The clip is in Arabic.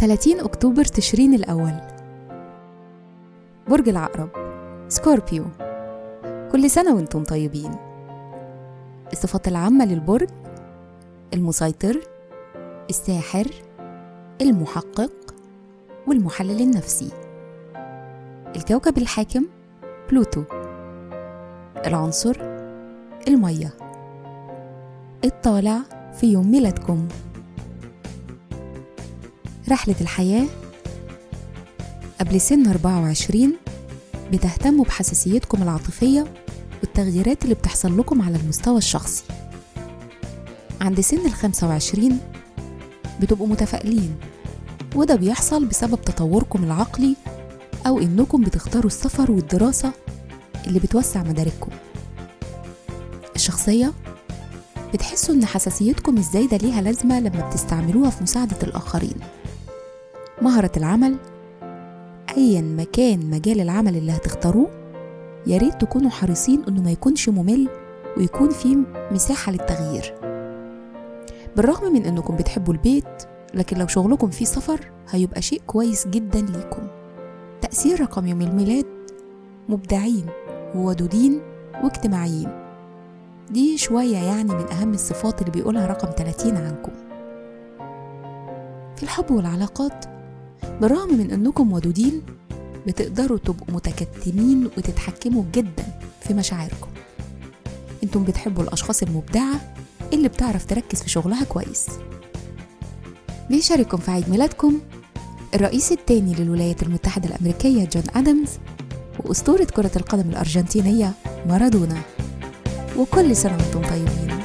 30 أكتوبر تشرين الأول. برج العقرب. Scorpio. كل سنة وأنتم طيبين. الصفات العامة للبرج المسيطر الساحر المحقق والمحلل النفسي. الكوكب الحاكم بلوتو. العنصر المية. الطالع في يوم ميلادكم. رحلة الحياة قبل سن 24 بتهتموا بحساسيتكم العاطفية والتغييرات اللي بتحصل لكم على المستوى الشخصي. عند سن ال 25 بتبقوا متفائلين وده بيحصل بسبب تطوركم العقلي أو إنكم بتختاروا السفر والدراسة اللي بتوسع مدارككم. الشخصية؟ بتحسوا إن حساسيتكم الزايدة ليها لازمة لما بتستعملوها في مساعدة الآخرين. مهرة العمل أيا ما كان مجال العمل اللي هتختاروه يا ريت تكونوا حريصين إنه ما يكونش ممل ويكون فيه مساحة للتغيير. بالرغم من إنكم بتحبوا البيت لكن لو شغلكم فيه سفر هيبقى شيء كويس جدا ليكم. تأثير رقم يوم الميلاد مبدعين وودودين واجتماعيين. دي شوية يعني من أهم الصفات اللي بيقولها رقم 30 عنكم. في الحب والعلاقات بالرغم من أنكم ودودين بتقدروا تبقوا متكتمين وتتحكموا جدا في مشاعركم. إنتم بتحبوا الأشخاص المبدعة اللي بتعرف تركز في شغلها كويس. بيشارككم في عيد ميلادكم الرئيس الثاني للولايات المتحدة الأمريكية جون آدمز وأسطورة كرة القدم الأرجنتينية مارادونا. وكل سنة وأنتم طيبين.